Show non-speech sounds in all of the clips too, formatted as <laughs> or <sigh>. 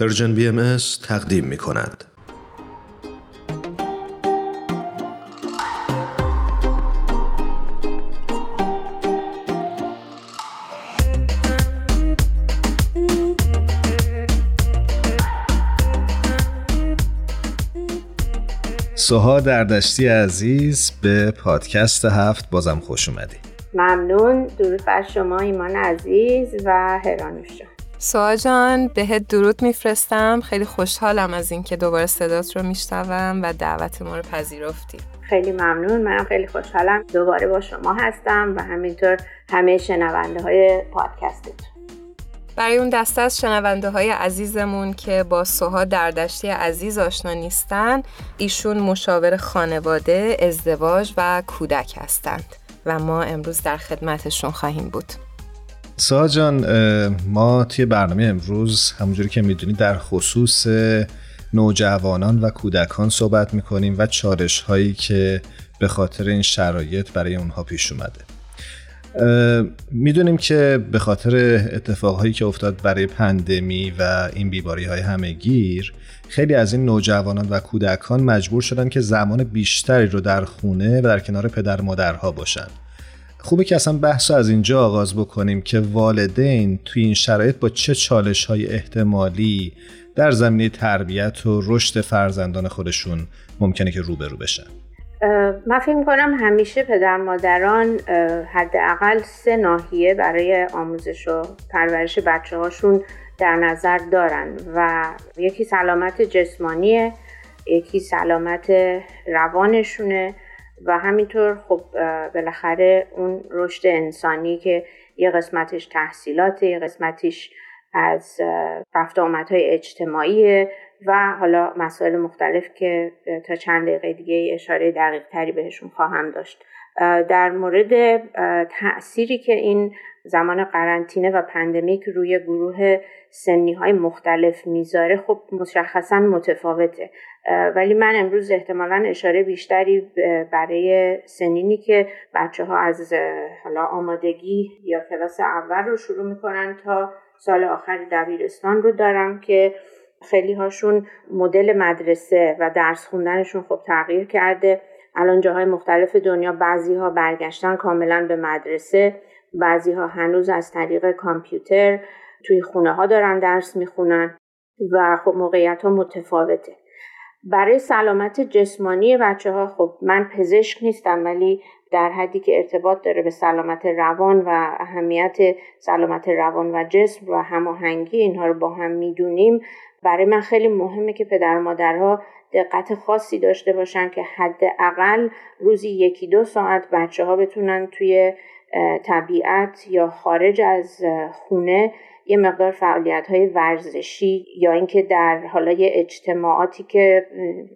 Persian BM تقدیم می کند. سوها دردشتی عزیز به پادکست هفت بازم خوش اومدی. ممنون. درود بر شما ایمان عزیز و هرانوش سوها جان بهت درود میفرستم. خیلی خوشحالم از اینکه دوباره صدات رو میشنوم و دعوت ما رو پذیرفتی. خیلی ممنون. منم خیلی خوشحالم دوباره با شما هستم و همینطور همه شنونده های پادکستتون. برای اون دسته از شنونده های عزیزمون که با سوها دردشتی عزیز آشنا نیستن ایشون مشاور خانواده، ازدواج و کودک هستند و ما امروز در خدمتشون خواهیم بود. سوها جان ما توی برنامه امروز همونجوری که می‌دونی در خصوص نوجوانان و کودکان صحبت می‌کنیم و چارش هایی که به خاطر این شرایط برای اونها پیش اومده. می‌دونیم که به خاطر اتفاقهایی که افتاد برای پندمی و این بیماری های همهگیر خیلی از این نوجوانان و کودکان مجبور شدن که زمان بیشتری رو در خونه و در کنار پدر مادرها باشن. خوبه که اصلا بحث از اینجا آغاز بکنیم که والدین توی این شرایط با چه چالش های احتمالی در زمینه تربیت و رشد فرزندان خودشون ممکنه که روبرو بشن؟ من فکر کنم همیشه پدر مادران حداقل سه ناحیه برای آموزش و پرورش بچه هاشون در نظر دارن و یکی سلامت جسمانیه یکی سلامت روانشونه. و همینطور خب بالاخره اون رشد انسانی که یه قسمتش تحصیلاته یه قسمتش از رفت آمدهای اجتماعی و حالا مسائل مختلف که تا چند دقیقه دیگه اشاره دقیق تری بهشون خواهم داشت. در مورد تأثیری که این زمان قرنطینه و پندمیک روی گروه سنی های مختلف می‌ذاره خب مشخصا متفاوته. ولی من امروز احتمالا اشاره بیشتری برای سنینی که بچه ها از حالا آمادگی یا کلاس اول رو شروع می‌کنن تا سال آخر دبیرستان رو دارم که خیلی هاشون مدل مدرسه و درس خوندنشون خب تغییر کرده. الان جاهای مختلف دنیا بعضی ها برگشتن کاملا به مدرسه بعضی ها هنوز از طریق کامپیوتر. توی خونه ها دارن درس می‌خونن و خب موقعیت ها متفاوته. برای سلامت جسمانی بچه ها خب من پزشک نیستم ولی در حدی که ارتباط داره به سلامت روان و اهمیت سلامت روان و جسم و هماهنگی اینها رو با هم می‌دونیم. برای من خیلی مهمه که پدر مادرها دقت خاصی داشته باشن که حداقل روزی یکی دو ساعت بچه ها بتونن توی طبیعت یا خارج از خونه یه مقدار فعالیت های ورزشی یا اینکه در حالا یه اجتماعاتی که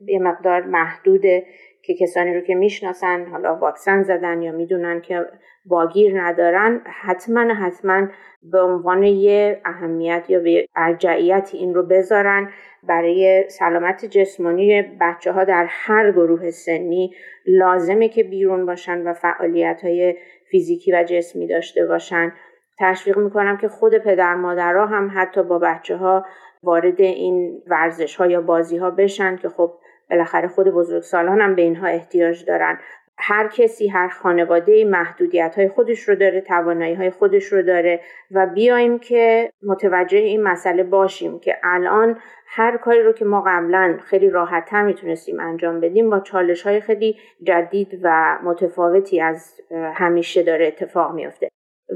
یه مقدار محدوده که کسانی رو که می‌شناسن حالا واکسن زدن یا می‌دونن که باگیر ندارن حتما حتما به عنوان یه اهمیت یا به ارجعیت این رو بذارن برای سلامت جسمانی بچه ها در هر گروه سنی. لازمه که بیرون باشن و فعالیت های فیزیکی و جسمی داشته باشن. تشویق می‌کنم که خود پدر مادرها هم حتی با بچه ها وارد این ورزش ها یا بازی ها بشن که خب بالاخره خود بزرگسالان هم به اینها احتیاج دارن. هر کسی هر خانواده محدودیت های خودش رو داره توانایی های خودش رو داره و بیایم که متوجه این مسئله باشیم که الان هر کاری رو که ما قبلا خیلی راحتتر می‌تونستیم انجام بدیم با چالش های خیلی جدید و متفاوتی از همیشه داره اتفاق میافته.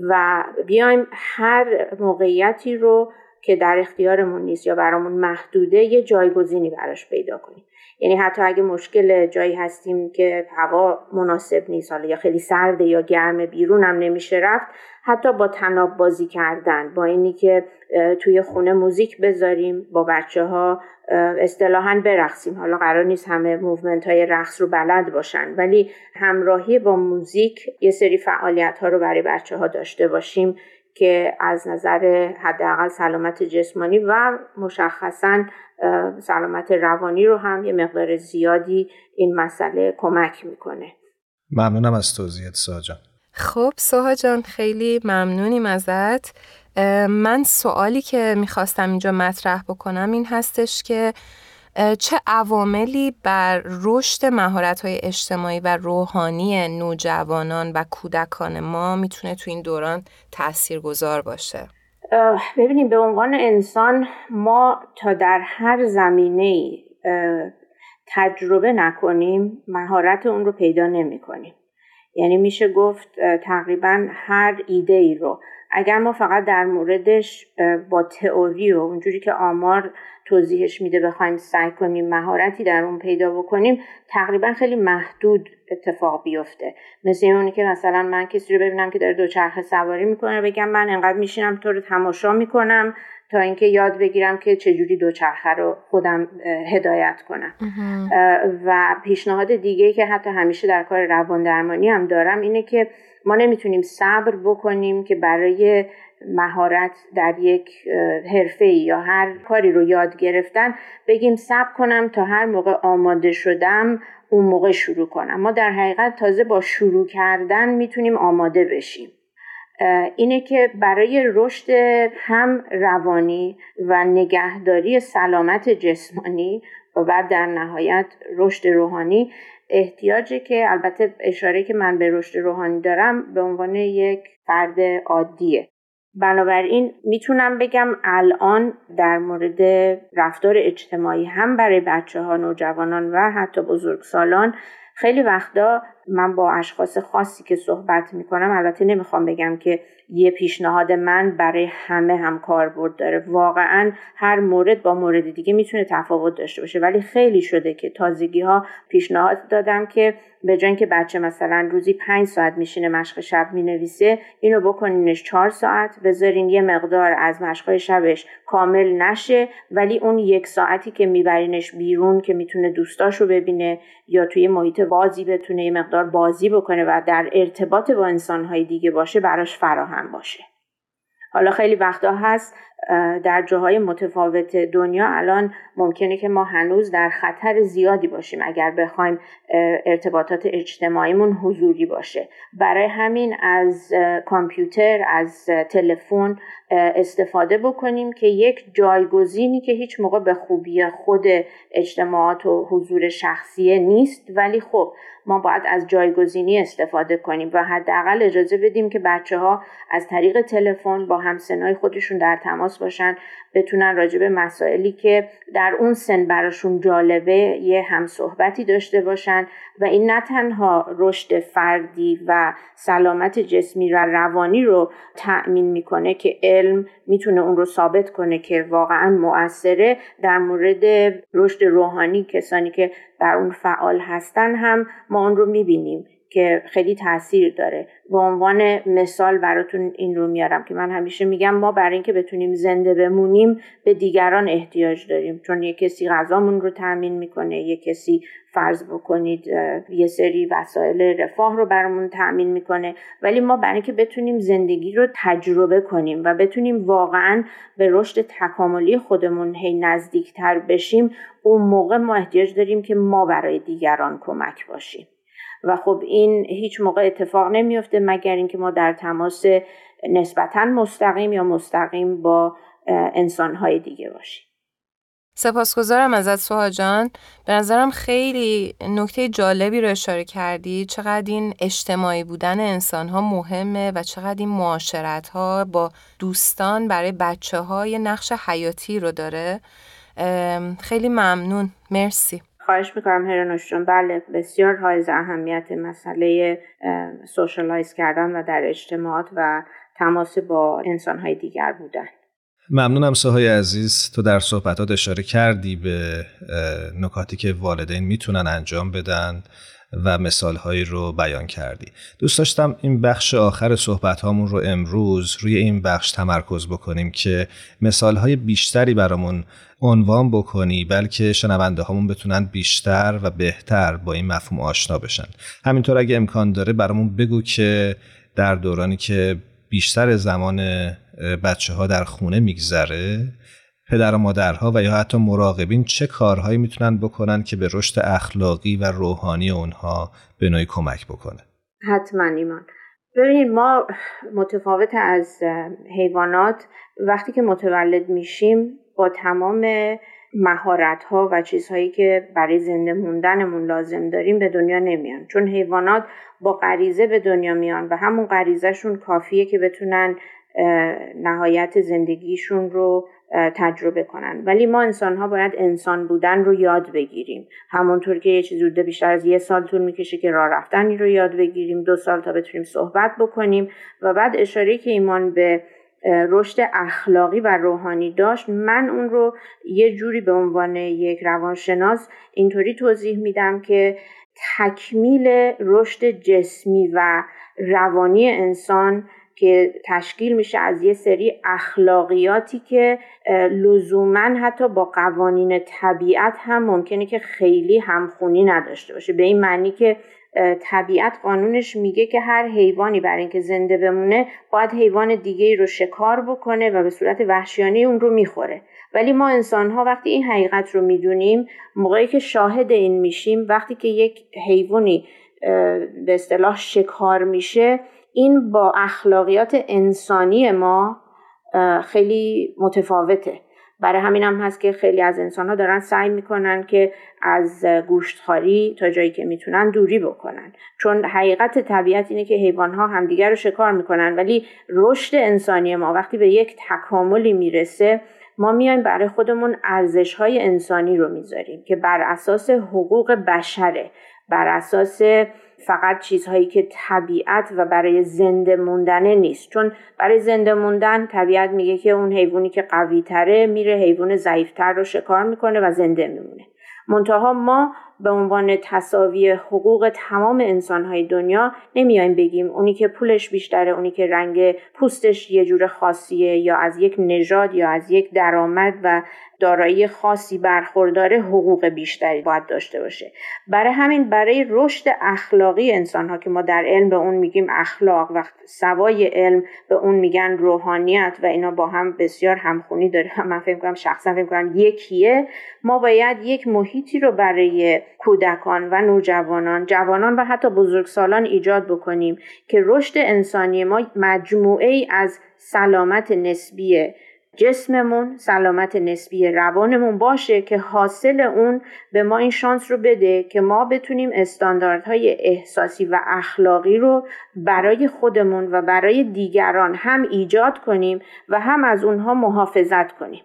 و بیایم هر موقعیتی رو که در اختیارمون نیست یا برامون محدوده یه جایگزینی براش پیدا کنیم. یعنی حتی اگه مشکل جایی هستیم که هوا مناسب نیست حالا یا خیلی سرده یا گرم بیرون هم نمیشه رفت حتی با طناب بازی کردن با اینی که توی خونه موزیک بذاریم با بچه ها اصطلاحا برقصیم. حالا قرار نیست همه movement های رقص رو بلد باشن ولی همراهی با موزیک یه سری فعالیت ها رو برای بچه ها داشته باشیم. که از نظر حداقل سلامت جسمانی و مشخصا سلامت روانی رو هم یه مقدار زیادی این مسئله کمک می‌کنه. ممنونم از توضیحت ساجان خب سوها جان خیلی ممنونیم ازت. من سوالی که می‌خواستم اینجا مطرح بکنم این هستش که چه عواملی بر رشد مهارت‌های اجتماعی و روحانی نوجوانان و کودکان ما می‌تونه تو این دوران تاثیرگذار باشه ببینیم به عنوان انسان ما تا در هر زمینه تجربه نکنیم مهارت اون رو پیدا نمی کنیم. یعنی میشه گفت تقریبا هر ایده ای رو اگر ما فقط در موردش با تئوری و اونجوری که آمار توضیحش میده بخوایم سعی کنیم مهارتی در اون پیدا بکنیم تقریبا خیلی محدود اتفاق بیفته. مثل اونی که مثلا من کسی رو ببینم که داره دوچرخه سواری می‌کنه بگم من انقدر میشینم تو رو تماشا می‌کنم تا اینکه یاد بگیرم که چجوری دوچرخه رو خودم هدایت کنم. و پیشنهاد دیگه که حتی همیشه در کار روان درمانی هم دارم اینه که ما نمی‌تونیم صبر بکنیم که برای مهارت در یک حرفه یا هر کاری رو یاد گرفتن بگیم صبر کنم تا هر موقع آماده شدم اون موقع شروع کنم. ما در حقیقت تازه با شروع کردن می‌تونیم آماده بشیم. اینه که برای رشد هم روانی و نگهداری سلامت جسمانی و بعد در نهایت رشد روحانی احتیاجی که البته اشاره که من به رشد روحانی دارم به عنوان یک فرد عادیه. بنابراین می‌تونم بگم الان در مورد رفتار اجتماعی هم برای بچه ها نوجوانان و حتی بزرگسالان خیلی وقتا من با اشخاص خاصی که صحبت می‌کنم البته نمی‌خوام بگم که یه پیشنهاد من برای همه هم کاربرد داره. واقعا هر مورد با مورد دیگه می‌تونه تفاوت داشته باشه. ولی خیلی شده که تازگی ها پیشنهاد دادم که به جای که بچه مثلا روزی پنج ساعت میشینه مشق شب می‌نویسه اینو بکنینش چهار ساعت بذارین یه مقدار از مشقای شبش کامل نشه ولی اون یک ساعتی که میبرینش بیرون که می‌تونه دوستاشو ببینه یا توی محیط بازی بتونه یه مقدار بازی بکنه و در ارتباط با انسانهای دیگه باشه براش فراهم باشه. حالا خیلی وقتا هست در جاهای متفاوت دنیا الان ممکنه که ما هنوز در خطر زیادی باشیم اگر بخوایم ارتباطات اجتماعیمون حضوری باشه. برای همین از کامپیوتر از تلفن استفاده بکنیم که یک جایگزینی که هیچ موقع به خوبی خود اجتماعات و حضور شخصیه نیست ولی خب ما باید از جایگزینی استفاده کنیم و حداقل اجازه بدیم که بچه ها از طریق تلفن با همسنای خودشون در تماس باشن بتونن راجع مسائلی که در اون سن براشون جالبه یه همصحبتی داشته باشن و این نه تنها رشد فردی و سلامت جسمی و روانی رو تأمین می‌کنه که علم می‌تونه اون رو ثابت کنه که واقعا مؤثره. در مورد رشد روحانی کسانی که در اون فعال هستن هم ما اون رو می‌بینیم. که خیلی تاثیر داره. به عنوان مثال براتون این رو میارم که من همیشه میگم ما برای اینکه بتونیم زنده بمونیم به دیگران احتیاج داریم. چون یه کسی غذامون رو تامین می‌کنه یه کسی فرض بکنید یه سری وسایل رفاه رو برامون تأمین می‌کنه. ولی ما برای اینکه بتونیم زندگی رو تجربه کنیم و بتونیم واقعا به رشد تکاملی خودمون هی نزدیکتر بشیم اون موقع ما احتیاج داریم که ما برای دیگران کمک باشیم. و خب این هیچ موقع اتفاق نمیفته مگر اینکه ما در تماس نسبتا مستقیم یا مستقیم با انسانهای دیگه باشیم. سپاسگزارم ازت سوها جان. به نظرم خیلی نکته جالبی رو اشاره کردی. چقدر این اجتماعی بودن انسان ها مهمه و چقدر این معاشرت ها با دوستان برای بچه های نقش حیاتی رو داره. خیلی ممنون. مرسی. خواهش می‌کنم هرانوش جون بله بسیار های اهمیت مسئله سوشالایز کردن و در اجتماعات و تماس با انسانهای دیگر بودن. ممنونم سوهای عزیز. تو در صحبتات اشاره کردی به نکاتی که والدین می‌تونن انجام بدن. و مثالهایی رو بیان کردی. دوست داشتم این بخش آخر صحبت هامون رو امروز روی این بخش تمرکز بکنیم که مثالهای بیشتری برامون عنوان بکنی بلکه شنونده هامون بتونن بیشتر و بهتر با این مفهوم آشنا بشن. همینطور اگه امکان داره برامون بگو که در دورانی که بیشتر زمان بچه ها در خونه میگذره پدر و مادرها و یا حتی مراقبین چه کارهایی می‌تونن بکنن که به رشد اخلاقی و روحانی اونها به نوعی کمک بکنه؟ حتما ایمان. ببینید ما متفاوت از حیوانات وقتی که متولد میشیم با تمام مهارت ها و چیزهایی که برای زنده موندنمون لازم داریم به دنیا نمیان. چون حیوانات با غریزه به دنیا میان و همون غریزهشون کافیه که بتونن نهایت زندگیشون رو تجربه کنن. ولی ما انسان ها باید انسان بودن رو یاد بگیریم. همونطور که یه چیز بوده بیشتر از یه سال طول می‌کشه که راه رفتنی رو یاد بگیریم دو سال تا بتونیم صحبت بکنیم و بعد اشاره که ایمان به رشد اخلاقی و روحانی داشت من اون رو یه جوری به عنوان یک روانشناس اینطوری توضیح میدم که تکمیل رشد جسمی و روانی انسان که تشکیل میشه از یه سری اخلاقیاتی که لزوما حتی با قوانین طبیعت هم ممکنه که خیلی همخونی نداشته باشه. به این معنی که طبیعت قانونش میگه که هر حیوانی برای اینکه زنده بمونه باید حیوان دیگه رو شکار بکنه و به صورت وحشیانه اون رو می‌خوره. ولی ما انسان ها وقتی این حقیقت رو می‌دونیم موقعی که شاهد این میشیم وقتی که یک حیوانی به اصطلاح شکار میشه این با اخلاقیات انسانی ما خیلی متفاوته. برای همین هم هست که خیلی از انسان ها دارن سعی می‌کنن که از گوشتخواری تا جایی که می‌تونن دوری بکنن. چون حقیقت طبیعت اینه که حیوان ها همدیگر رو شکار می‌کنن ولی رشد انسانی ما وقتی به یک تکاملی می‌رسه ما میایم برای خودمون ارزش های انسانی رو می‌ذاریم که بر اساس حقوق بشره بر اساس فقط چیزهایی که طبیعت و برای زنده موندنه نیست. چون برای زنده موندن طبیعت میگه که اون حیوانی که قوی تره میره حیوان ضعیفتر رو شکار می‌کنه و زنده میمونه. منتها ما به عنوان تصاوی حقوق تمام انسانهای دنیا نمیایم بگیم اونی که پولش بیشتره اونی که رنگ پوستش یه جور خاصیه یا از یک نژاد یا از یک درآمد و دارایی خاصی برخوردار حقوق بیشتری باید داشته باشه. برای همین برای رشد اخلاقی انسان ها که ما در علم به اون میگیم اخلاق و سوای علم به اون میگن روحانیت و اینا با هم بسیار همخونی داره. <laughs> من فکر کنم شخصا فکر کنم یکیه. ما باید یک محیطی رو برای کودکان و نوجوانان جوانان و حتی بزرگسالان ایجاد بکنیم که رشد انسانی ما مجموعه ای از سلامت نسبی جسممون سلامت نسبی روانمون باشه که حاصل اون به ما این شانس رو بده که ما بتونیم استانداردهای احساسی و اخلاقی رو برای خودمون و برای دیگران هم ایجاد کنیم و هم از اونها محافظت کنیم.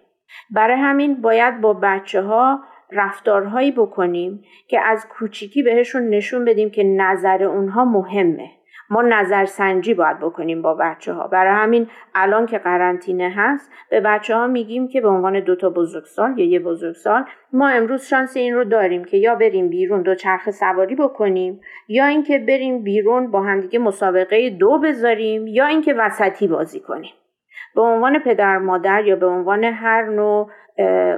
برای همین باید با بچه ها رفتارهایی بکنیم که از کوچیکی بهشون نشون بدیم که نظر اونها مهمه. ما نظرسنجی باید بکنیم با بچه ها برای همین الان که قرنطینه هست به بچه ها میگیم که به عنوان دو تا بزرگسال یا یه بزرگسال ما امروز شانس این رو داریم که یا بریم بیرون دو چرخ سواری بکنیم یا اینکه بریم بیرون با همدیگه مسابقه دو بذاریم یا اینکه وسطی بازی کنیم. به عنوان پدر مادر یا به عنوان هر نوع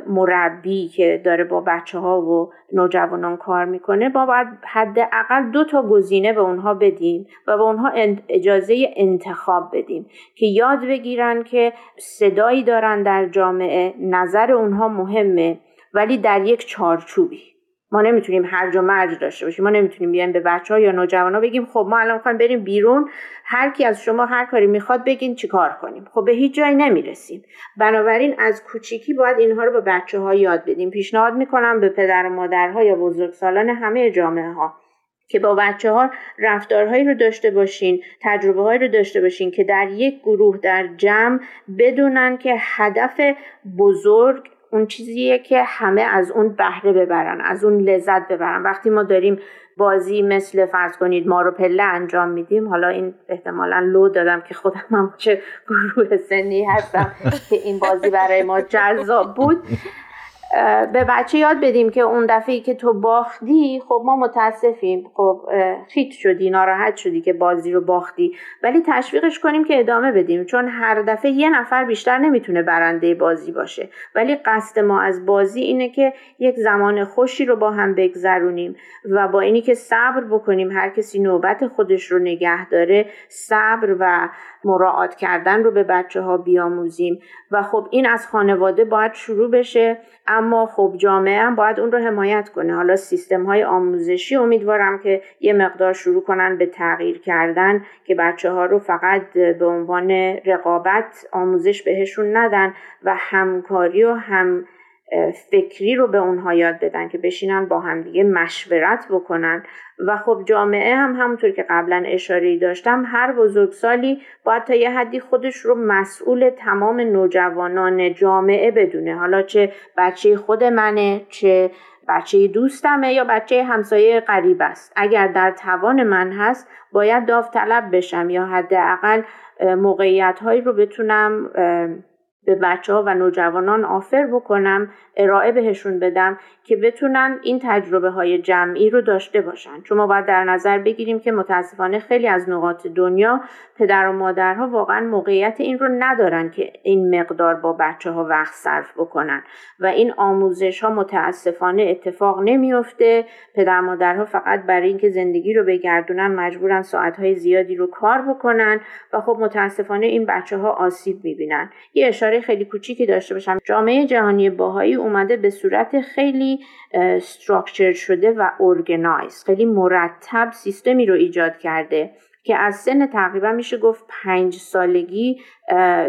مربی که داره با بچه ها و نوجوانان کار می‌کنه با باید حداقل دو تا گزینه به اونها بدیم و به اونها اجازه انتخاب بدیم که یاد بگیرن که صدایی دارن در جامعه نظر اونها مهمه ولی در یک چارچوبی. ما نمی‌تونیم هرج و مرج داشته باشیم. ما نمی‌تونیم بیایم به بچه ها یا نوجوان ها بگیم خب ما الان می‌خوایم بریم بیرون. هر کی از شما هر کاری می‌خواد بگین چیکار کنیم. خب به هیچ جایی نمی‌رسیم. بنابراین از کوچیکی باید اینها رو به بچه ها یاد بدیم. پیشنهاد می‌کنم به پدر و مادرها یا بزرگسالان همه جامعه ها که با بچه ها رفتارهایی رو داشته باشین تجربه هایی رو داشته باشین که در یک گروه در جمع بدونن که هدف بزرگ اون چیزیه که همه از اون بهره ببرن از اون لذت ببرن. وقتی ما داریم بازی مثل فرض کنید ما رو پله انجام میدیم حالا این احتمالا لو دادم که خودم هم چه گروه سنی هستم <laughs> که این بازی برای ما جذاب بود. به بچه یاد بدیم که اون دفعه که تو باختی خب ما متاسفیم. خب خیت شدی ناراحت شدی که بازی رو باختی. ولی تشویقش کنیم که ادامه بدیم. چون هر دفعه یه نفر بیشتر نمی‌تونه برنده بازی باشه. ولی قصد ما از بازی اینه که یک زمان خوشی رو با هم بگذرونیم و با اینی که صبر بکنیم. هر کسی نوبت خودش رو نگه داره صبر و مراعات کردن رو به بچه ها بیاموزیم و خب این از خانواده باید شروع بشه اما خب جامعه هم باید اون رو حمایت کنه. حالا سیستم های آموزشی امیدوارم که یه مقدار شروع کنن به تغییر کردن که بچه ها رو فقط به عنوان رقابت آموزش بهشون ندن و همکاری و هم فکری رو به اونها یاد بدن که بشینن با همدیگه مشورت بکنن. و خب جامعه هم همونطور که قبلا اشاره داشتم هر بزرگسالی باید تا یه حدی خودش رو مسئول تمام نوجوانان جامعه بدونه. حالا چه بچه خود منه چه بچه دوستمه یا بچه همسایه قریب است. اگر در توان من هست باید داوطلب بشم یا حداقل موقعیت هایی رو بتونم به بچه ها و نوجوانان آفر بکنم ارائه بهشون بدم که بتونن این تجربه های جمعی رو داشته باشن. چون ما باید در نظر بگیریم که متاسفانه خیلی از نقاط دنیا پدر و مادرها واقعا موقعیت این رو ندارن که این مقدار با بچه ها وقت صرف بکنن و این آموزش ها متاسفانه اتفاق نمیفته پدر مادرها فقط برای اینکه زندگی رو بگردونن مجبورن ساعت های زیادی رو کار بکنن و خب متاسفانه این بچه ها آسیب می‌بینن. یه اشاره خیلی کوچیکی داشته باشم. جامعه جهانی باهایی اومده به صورت خیلی استراکچر شده و ارگنایز خیلی مرتب سیستمی رو ایجاد کرده. که از سن تقریبا میشه گفت پنج سالگی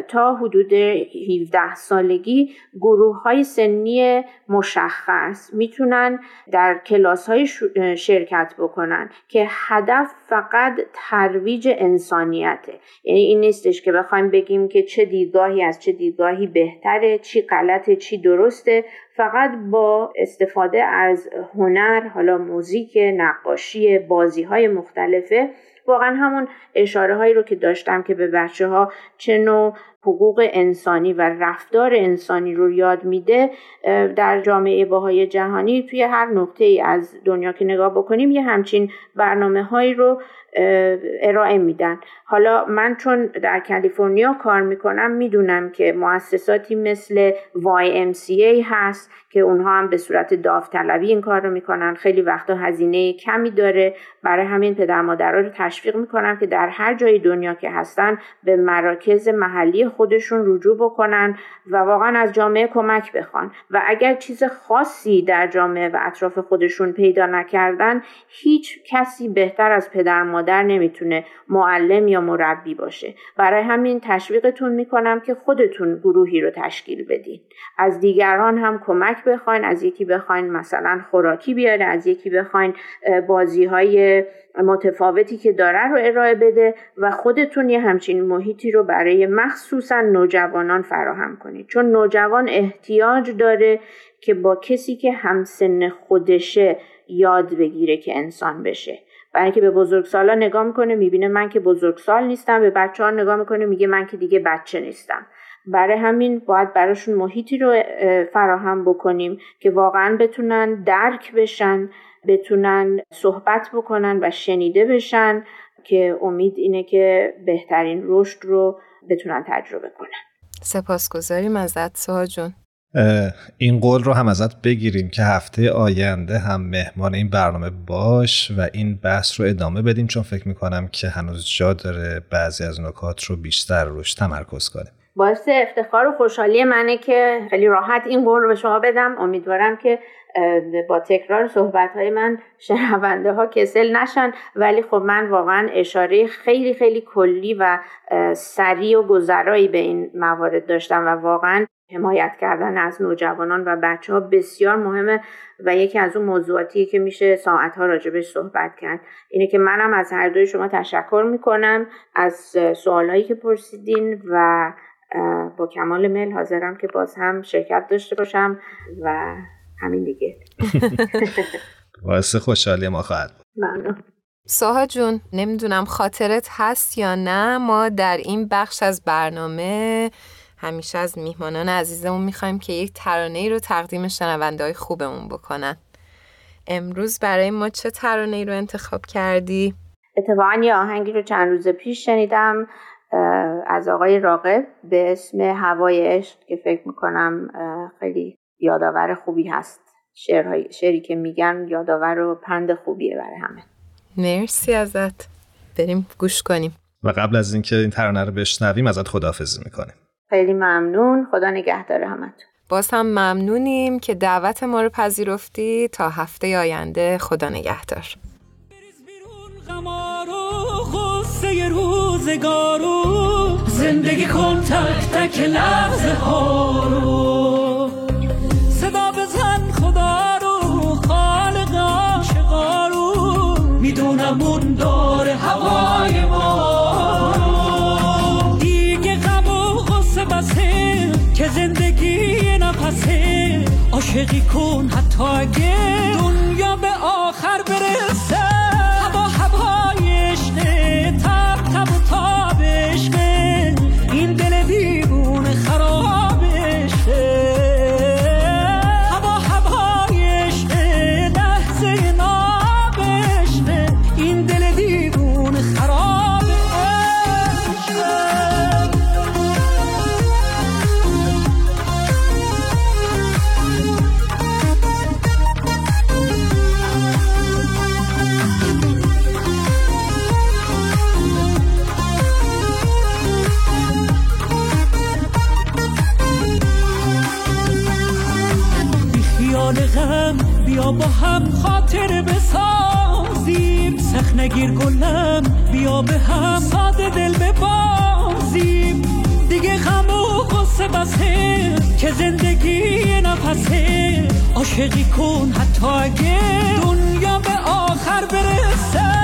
تا حدود 17 سالگی گروه های سنی مشخص می‌تونن در کلاس های شرکت بکنن که هدف فقط ترویج انسانیته. یعنی این نیستش که بخوایم بگیم که چه دیدگاهی از چه دیدگاهی بهتره چی غلطه چی درسته. فقط با استفاده از هنر حالا موزیک نقاشی بازی های مختلفه واقعا همون اشاره هایی رو که داشتم که به بچه ها چه نوع حقوق انسانی و رفتار انسانی رو یاد میده در جامعه باهای جهانی توی هر نقطه ای از دنیا که نگاه بکنیم یه همچین برنامه هایی رو ارائه میدن. حالا من چون در کالیفرنیا کار می‌کنم می‌دونم که مؤسساتی مثل YMCA هست که اونها هم به صورت داوطلبی این کار رو می‌کنن. خیلی وقتا هزینه کمی داره. برای همین پدر مادرها رو تشویق می‌کنم که در هر جای دنیا که هستن به مراکز محلی خودشون رجوع بکنن و واقعا از جامعه کمک بخوان. و اگر چیز خاصی در جامعه و اطراف خودشون پیدا نکردن هیچ کسی بهتر از پدر مادر نمی‌تونه معلم یا مربی باشه. برای همین تشویقتون می‌کنم که خودتون گروهی رو تشکیل بدین. از دیگران هم کمک بخواین از یکی بخواین مثلا خوراکی بیاره از یکی بخواین بازی های متفاوتی که داره رو ارائه بده و خودتون یه همچین محیطی رو برای مخصوصا نوجوانان فراهم کنید. چون نوجوان احتیاج داره که با کسی که همسن خودشه یاد بگیره که انسان بشه. برای اینکه به بزرگسالا نگاه می‌کنه می‌بینه من که بزرگسال نیستم به بچه ها نگاه می‌کنه میگه من که دیگه بچه نیستم. برای همین باید براشون محیطی رو فراهم بکنیم که واقعا بتونن درک بشن بتونن صحبت بکنن و شنیده بشن که امید اینه که بهترین رشد رو بتونن تجربه کنن. سپاسگزاریم ازت سوها جون. این قول رو هم ازت بگیریم که هفته آینده هم مهمان این برنامه باش و این بحث رو ادامه بدیم چون فکر می‌کنم که هنوز جا داره بعضی از نکات رو بیشتر روش تمرکز کنیم. باعث افتخار و خوشحالی منه که خیلی راحت این قول رو به شما بدم. امیدوارم که با تکرار صحبت های من شنونده ها کسل نشن. ولی خب من واقعا اشاره خیلی خیلی کلی و سریع و گذرایی به این موارد داشتم و واقعا حمایت کردن از نوجوانان و بچه ها بسیار مهمه و یکی از اون موضوعاتی که میشه ساعت ها راجبش صحبت کرد. اینه که منم از هر دوی شما تشکر می‌کنم از سوالایی که پرسیدین و با کمال میل حاضرم که باز هم شرکت داشته باشم و همین دیگه. <laughs> باعث خوشحالی ما خواهد ممنون. ساها جون نمی‌دونم خاطرت هست یا نه. ما در این بخش از برنامه همیشه از میهمانان عزیزمون می‌خوایم که یک ترانه ای رو تقدیم شنونده های خوبمون بکنن. امروز برای ما چه ترانه ای رو انتخاب کردی؟ اتفاقا یه آهنگی رو چند روز پیش شنیدم از آقای راقب به اسم هوای عشق که فکر می‌کنم خیلی یادآور خوبی هست. شعرهای شعری که میگن یادآور و پند خوبیه برای همه. مرسی ازت. بریم گوش کنیم. و قبل از اینکه این ترانه رو بشنویم ازت خداحافظی می‌کنیم. خیلی ممنون. خدا نگهدار همتون. باز هم ممنونیم که دعوت ما رو پذیرفتی. تا هفته آینده خدا نگهدار. روزگارو. زندگی کن تک تک لحظه ها رو. بزن خدا رو خالق عاشقا رو. می‌دونم اون داره هوای ما. دیگه غم و غصه بسه که زندگی نفسه. عاشقی کن حتی اگه دنیا به بیا با هم خاطر بسازیم. سخ نگیر گلم بیا به هم. ساده دل ببازیم. دیگه غم و غصه بسه که زندگی نفسه. عاشقی کن حتی اگه دنیا به آخر برسه.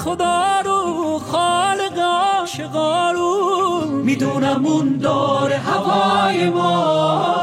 خدا رو خالق عاشقا رو. می‌دونم اون داره هوای ما.